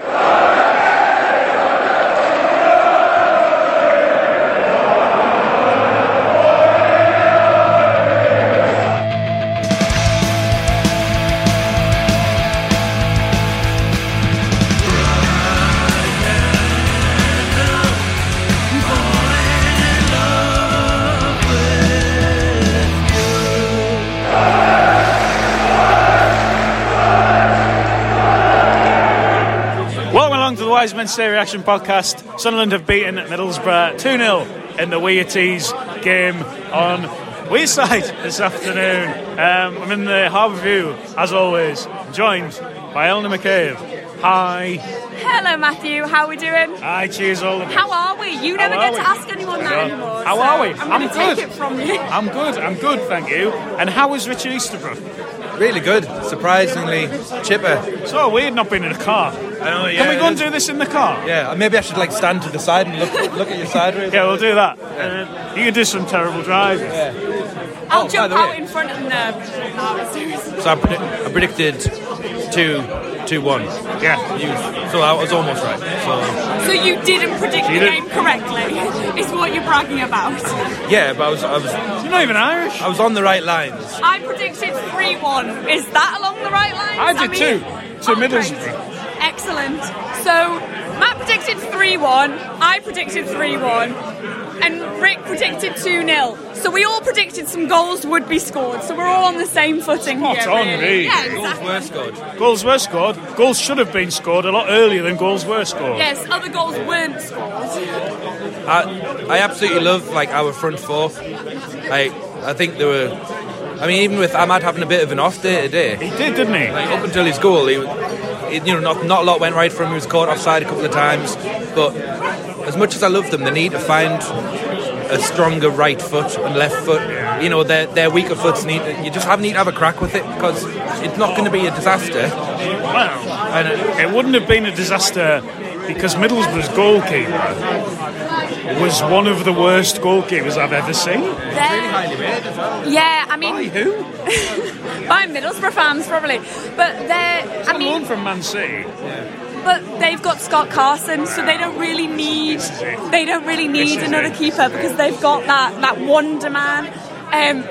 Welcome Wise Reaction podcast. Sunderland have beaten Middlesbrough 2 0 in the Wear-Tees game on Wearside this afternoon. Um, I'm in the Harbour View, as always, joined by Eleanor McCabe. Hi. Hello, Matthew. How are we doing? Hi, cheers, all of. How are we? You never get are to ask anyone that anymore. How so are we? I'm I'm to take good. it from you. I'm good, I'm good, thank you. And how is Richard Easterbrook? Really good, surprisingly chipper. So weird not being in a car. I know, yeah. Can we go and do this in the car? Yeah, maybe I should like stand to the side and look look at you sideways. Yeah, we'll do that. Uh, you can do some terrible driving. I'll Oh, jump out way. in front of the no, seriously. So I, predict, I predicted two, two one. Yeah. You, so I was almost right. So So you didn't predict You the didn't- game correctly. Is what you're bragging about. yeah, but I was I was You're not even Irish. I was on the right lines. I predicted three-one. Is that along the right lines? I did mean- too, to Oh, great. Middlesbrough. Excellent. So Matt predicted three-one. I predicted three-one. And Rick predicted 2 0. So we all predicted some goals would be scored. So we're all on the same footing Spot here. on, really. really. Yeah, Goals exactly. were scored. Goals were scored. Goals should have been scored a lot earlier than goals were scored. Yes, other goals weren't scored. I I absolutely love like our front four. I I think there were. I mean, even with Amad having a bit of an off day today, He did, didn't he? Like, up until his goal, he, you know, not, not a lot went right for him. He was caught offside a couple of times. But as much as I love them, they need to find a stronger right foot and left foot. You know, their, their weaker foots need. You just have need to have a crack with it because it's not going to be a disaster. Well, And uh, it wouldn't have been a disaster because Middlesbrough's goalkeeper was one of the worst goalkeepers I've ever seen. They're- Yeah, I mean, by Who? by Middlesbrough fans probably, but they're. I On loan mean, from Man City. but they've got Scott Carson, so they don't really need. They don't really need another keeper because they've got that that Wonder Man. Um,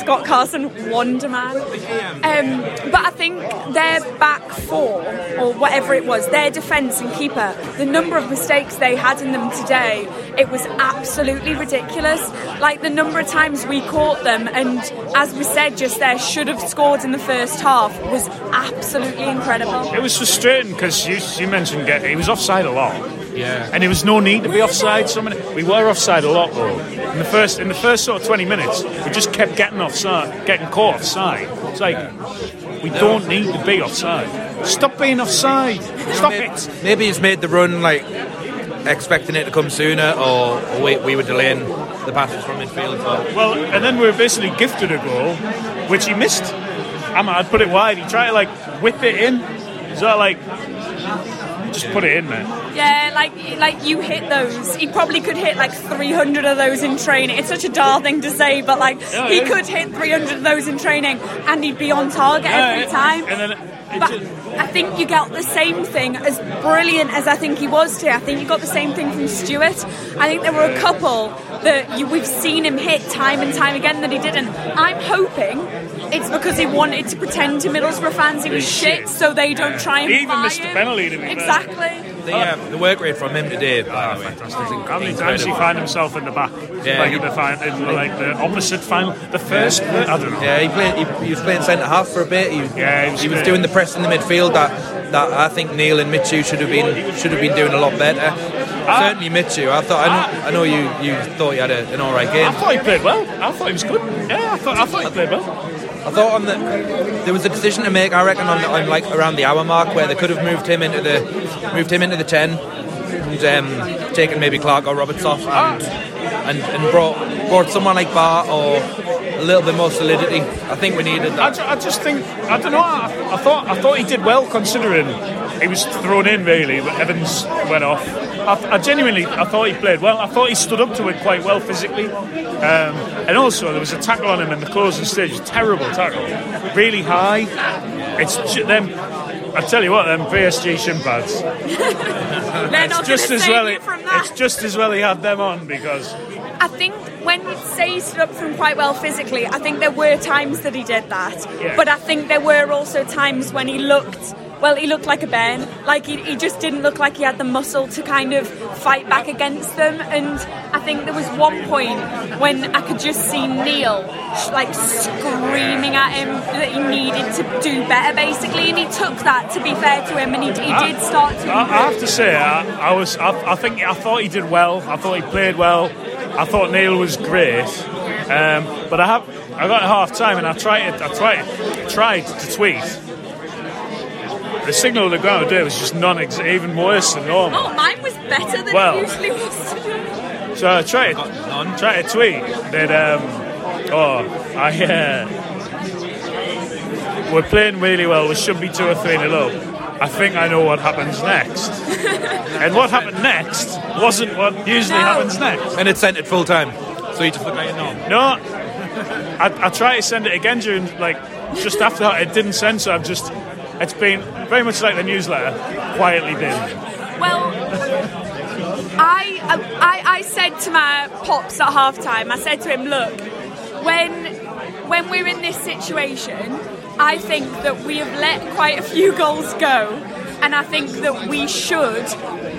Scott Carson, Wonder Man. Um, but I think their back four, or whatever it was, their defence and keeper, the number of mistakes they had in them today, it was absolutely ridiculous. Like the number of times we caught them, and as we said just there, should have scored in the first half, was absolutely incredible. It was frustrating because you, you mentioned get, he was offside a lot. Yeah. And there was no need to be offside. So many, we were offside a lot though. In the first in the first sort of twenty minutes, we just kept getting offside, getting caught offside. It's like we don't need to be offside. Stop being offside. Stop maybe, it. maybe he's made the run like expecting it to come sooner, or, or we, we were delaying the passes from midfield. But Well, and then we were basically gifted a goal, which he missed. I'd put it wide. He tried to like whip it in. So like, just put it in there. Yeah, like like you hit those. He probably could hit like 300 of those in training. It's such a dull thing to say, but like he could hit 300 of those in training, and he'd be on target every time. And then it But just, I think you got the same thing as brilliant as I think he was today. I think you got the same thing from Stewart. I think there were a couple that you, we've seen him hit time and time again that he didn't. I'm hoping it's because he wanted to pretend to Middlesbrough fans he was shit, so they don't try and even the him. penalty, to be. Exactly. The, um, the work rate from him today, by the way, was How many times he find himself in the back? Yeah, like he- in the, in like the opposite final, the first. I don't know. Yeah, he played. He, he was playing centre half for a bit. He, Yeah, he was he was doing the press in the midfield that that I think Neil and Michut should have been should have been doing a lot better. I- certainly Michut. I thought I know, I know you, you thought you had a, an all right game. I thought he played well. I thought he was good. Yeah, I thought, I thought he played well. I thought on the there was a decision to make. I reckon on, on like around the hour mark where they could have moved him into the moved him into the ten and um, taken maybe Clarke or Roberts off and, and, and brought brought someone like Ba or a little bit more solidity. I think we needed I, that. ju- I just think I don't know. I, I thought I thought he did well considering he was thrown in really, but Evans went off. I, I genuinely I thought he played well. I thought he stood up to it quite well physically, um, and also there was a tackle on him in the closing stage. Terrible tackle, really high. It's them. I tell you what, them PSG shin pads. They're just as well. It, it's just as well he had them on because I think when you say he stood up from quite well physically, I think there were times that he did that. Yeah. But I think there were also times when he looked, well, he looked like a Ben. Like he, he just didn't look like he had the muscle to kind of fight back against them. And I think there was one point when I could just see Neil like screaming at him that he needed to do better, basically. And he took that, to be fair to him, and he, he did start to. I, I have to say, I, I was. I, I think I thought he did well. I thought he played well. I thought Neil was great. Um, but I have. I got half time and I tried. I tried. Tried to tweet. The signal on the ground today was just non even worse than normal. Oh, mine was better than Well. it usually was. So I tried. none. Tried to tweet that. Um, oh, I. Uh, we're playing really well. We should be two or three nil up. I think I know what happens next. and what happened next wasn't what usually No. happens next. And it sent it full time, so you just look like a norm. No, I, I tried to send it again during like just after that. It didn't send, so I've just. It's been very much like the newsletter, quietly been. Well, I, um, I I said to my pops at half time, I said to him, look, when when we're in this situation, I think that we have let quite a few goals go, and I think that we should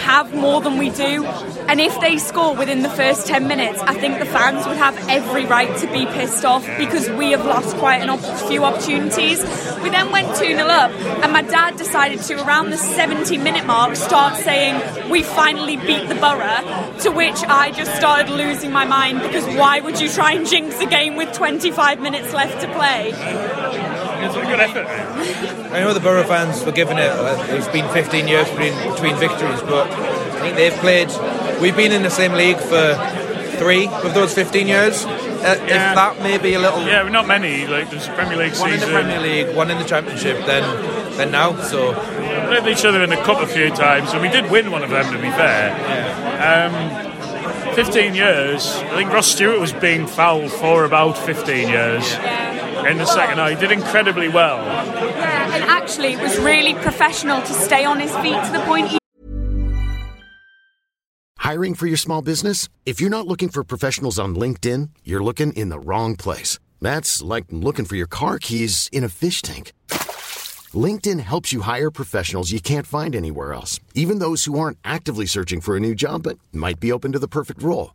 have more than we do. And if they score within the first 10 minutes, I think the fans would have every right to be pissed off because we have lost quite a op- few opportunities. We then went 2 0 up, and my dad decided to, around the 70 minute mark, start saying, We finally beat the borough. To which I just started losing my mind because why would you try and jinx a game with 25 minutes left to play? It's a good effort. I know the Borough fans were giving it. Uh, it's been 15 years between between victories, but I think they've played. We've been in the same league for three of those 15 years. Uh, If that may be a little. Yeah, not many. Like there's a Premier League One in the. Premier League, one in the Championship, then then now. So We played each other in the cup a few times, and we did win one of them. To be fair, um, 15 years. I think Ross Stewart was being fouled for about 15 years. In the second half, he did incredibly well. Yeah, and actually, it was really professional to stay on his feet to the point he Hiring for your small business? If you're not looking for professionals on LinkedIn, you're looking in the wrong place. That's like looking for your car keys in a fish tank. LinkedIn helps you hire professionals you can't find anywhere else, even those who aren't actively searching for a new job but might be open to the perfect role.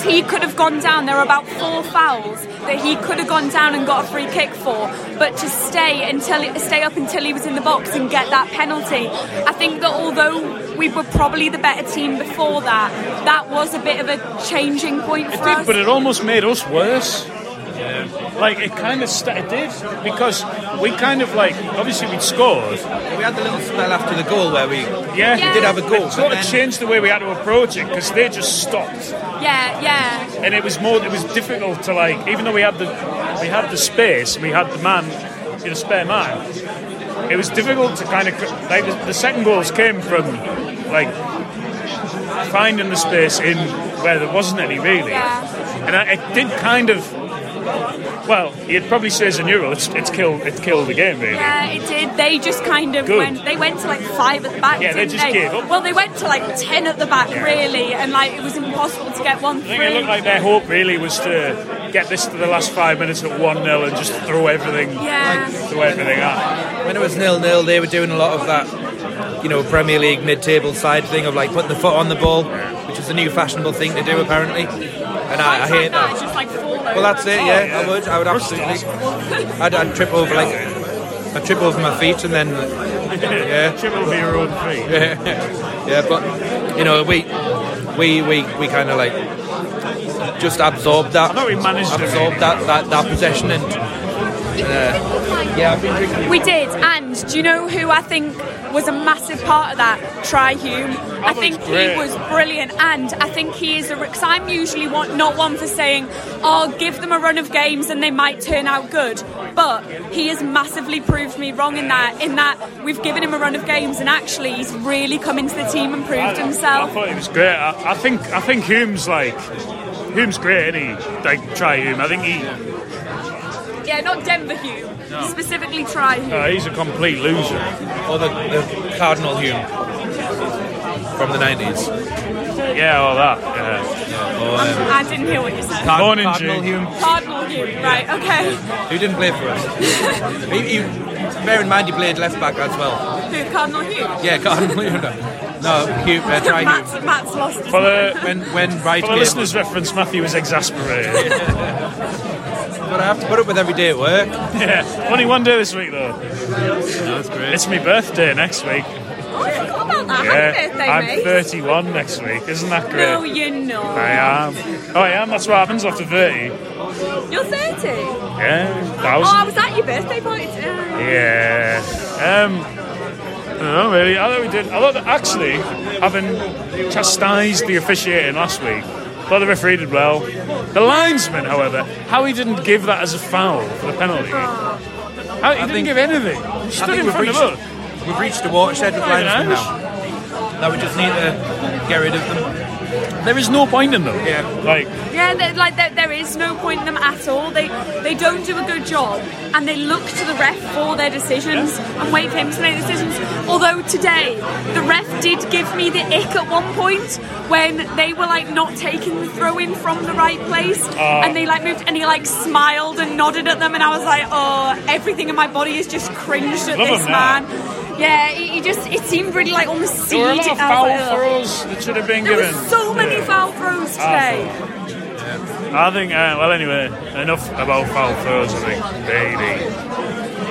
because he could have gone down. There were about four fouls that he could have gone down and got a free kick for, but to stay until stay up until he was in the box and get that penalty. I think that although we were probably the better team before that, that was a bit of a changing point It for did, us. but it almost made us worse. Like it kind of st- it did because we kind of like obviously we'd scored. We had the little spell after the goal where we Yeah, we did have a goal. It sort of then- changed the way we had to approach it because they just stopped, Yeah, yeah. and it was more. It was difficult to like, even though we had the we had the space, we had the man, you know, spare man. It was difficult to kind of like the, the second goals came from like finding the space in where there wasn't any really, Yeah. and I, it did kind of. Well, you'd probably say as a neural, it's, it's killed it's killed the game really. Yeah, it did. They just kind of Good. went. They went to like five at the back. Yeah, they didn't just gave up. Well, they went to like ten at the back, Yeah. really, and like it was impossible to get one I through. think it looked like their hope really was to get this to the last five minutes at 1 0 and just throw everything Yeah. throw everything at. when it was nil nil, they were doing a lot of that, you know, Premier League mid-table side thing of like putting the foot on the ball, which is a new fashionable thing to do apparently, and I, I hate that. It's that. Just like fall over. Well, that's it. Yeah, I would. I would absolutely. I'd, I'd trip over like, I'd trip over my feet and then, yeah, Chip over your own feet. yeah. yeah. But you know, we, we, we, we kind of like just absorbed that. I thought we managed to absorbed really. that, that that possession and. Uh, yeah, I've been drinking. We did, and do you know who I think was a massive part of that? Trai Hume. I think he was brilliant, and I think he is a. Because I'm usually one, not one for saying, "Oh, give them a run of games and they might turn out good," but he has massively proved me wrong in that. In that we've given him a run of games, and actually he's really come into the team and proved I himself. I thought he was great. I, I think I think Hume's like Hume's great, isn't he? Like try Hume. I think he Yeah, not Denver Hume. Specifically, Trai Hume. uh, he's a complete loser. Or the, the Cardinal Hume from the 90s. Yeah, all that. Yeah. Or, um, I didn't hear what you said. Card- Born in Cardinal June. Hume, Cardinal Hume, right? Okay. who didn't play for us. he, he, bear in mind he played left back as well. Who? Cardinal Hume. Yeah, Cardinal Hume. No, Hume, uh, try Matt's, Hume. Matt's lost his For the, When, when Wright for the listeners' reference, Matthew was exasperated. but I have to put up with every day at work. yeah. Only one day this week though. That's great. It's my birthday next week. Oh, I forgot about that. Yeah. Happy birthday, I'm mate. 31 next week. Isn't that great? No, you're not. I am. Oh, I am. That's what happens after 30. You're 30. Yeah, Oh, thousand. I was at your birthday party too. Yeah. Um, I don't know really. I thought we did. I thought that actually, having chastised the officiating last week, I thought the referee did well. The linesman, however, how he didn't give that as a foul for the penalty. How, he didn't think- give anything. He I stood think in we've front of reached, us. we've reached the watershed with linesmen now. Now we just need to get rid of them. There is no point in them. Yeah. Like, Yeah, there- like there, there is no point in them at all. They they don't do a good job, and they look to the ref for their decisions and wait for him to make decisions. Although today, the ref did give me the ick at one point when they were like not taking the throw in from the right place, ah. and they like moved, and he like smiled and nodded at them, and I was like, oh, everything in my body is just cringed at this him now. man. Yeah, he just it seemed really like almost there were a lot of foul like, throws that should have been There given. so many Yeah. foul throws today. I think, uh, well, anyway, enough about foul throws, I think.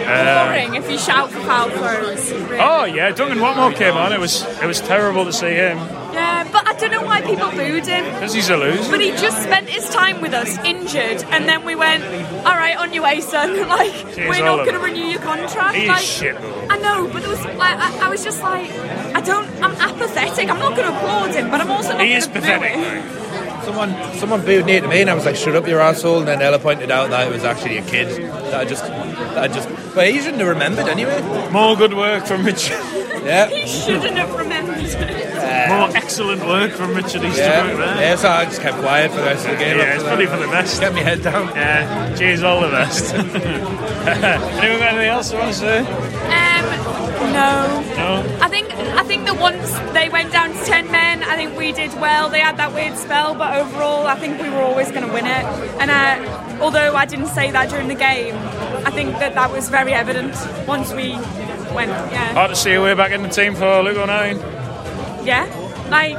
Uh, boring if you shout for foul throws. really. oh, yeah, Duncan Watmore came on. It was it was terrible to see him Yeah, but I don't know why people booed him. because he's a loser. But he just spent his time with us, injured, and then we went, all right, on your way, son. like, we're not going to renew your contract. He is like, shit. I know, but there was, like, I, I was just like, I don't, I'm apathetic. I'm not going to applaud him, but I'm also not He going is to boo pathetic. him. Someone, someone booed near to me, and I was like, "Shut up, your asshole!" And then Ella pointed out that it was actually a kid. That I just, that I just, but he shouldn't have remembered anyway. More good work from Richard. Yeah, He shouldn't have remembered it. More excellent work from Richard Easterbrook yeah, there. yeah. So I just kept quiet for the rest of the game. Yeah, it's that. probably for the best. Get my head down. Yeah, cheers, all the best. Anyone got anything else you want to say? Um, no. No? I think I think that once they went down to ten men, I think we did well. They had that weird spell, but overall, I think we were always going to win it. And uh, although I didn't say that during the game, I think that that was very evident once we went. Yeah, Hard to see a way back in the team for Luke O'Nien. Yeah. Like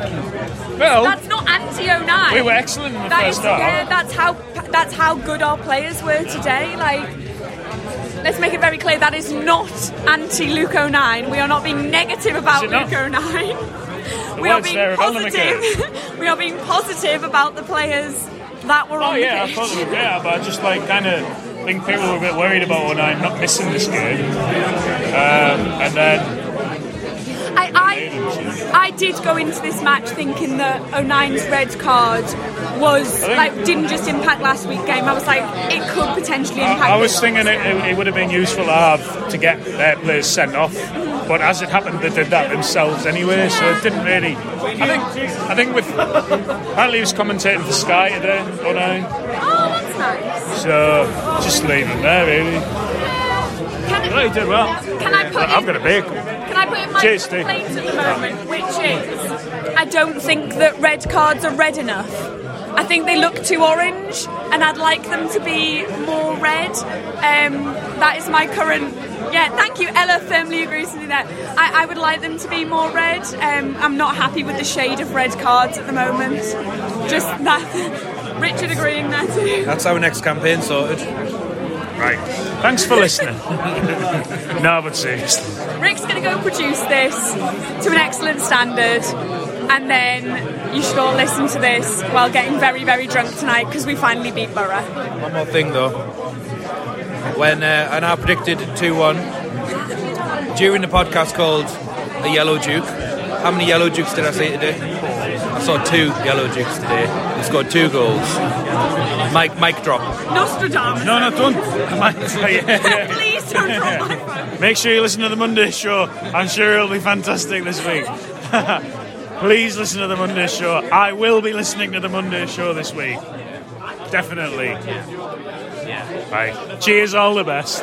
Well, that's not anti O'Nien. we were excellent in the That first is- half. yeah, that's how that's how good our players were today. Like, let's make it very clear that is not anti Luke O'Nien. We are not being negative about Is it not? Luke O'Nien. We are being there of Ellen positive. we are being positive about the players that were on Oh yeah, I the thought pitch. were great, but I just like kind of think people were a bit worried about O'Nien not missing this game, um, and then I, I, I did go into this match thinking that O'Nien's red card was like didn't just impact last week's game. I was like, it could potentially impact. I, I was thinking it, it, would have been useful to have to get their players sent off, but as it happened, they did that themselves anyway, so it didn't really. I think I think with apparently he was commentating for Sky today, O'Nien, Oh, that's nice. so just leave there really. Can, he did well. can I put I've got a bacon. Can I put in my Cheers, Steve. at the moment, which is I don't think that red cards are red enough. I think they look too orange, and I'd like them to be more red. Um, that is my current. Yeah, thank you. Ella firmly agrees with me there. I, I would like them to be more red. Um, I'm not happy with the shade of red cards at the moment. Just that. Richard agreeing there too. That's our next campaign sorted. Right. Thanks for listening. no, but seriously. Rick's going to go produce this to an excellent standard, and then you should all listen to this while getting very, very drunk tonight because we finally beat Borough. One more thing though. When uh, and I predicted 2 1 during the podcast called The Yellow Duke. How many Yellow Dukes did I say today? I saw two Yellow Dukes today. He scored two goals. Mike, mic drop. Nostradamus. No, not done. yeah, yeah. Please don't drop my phone. Make sure you listen to the Monday show. I'm sure it'll be fantastic this week. Please listen to the Monday show. I will be listening to the Monday show this week. Definitely. Yeah. Right. Cheers, all the best.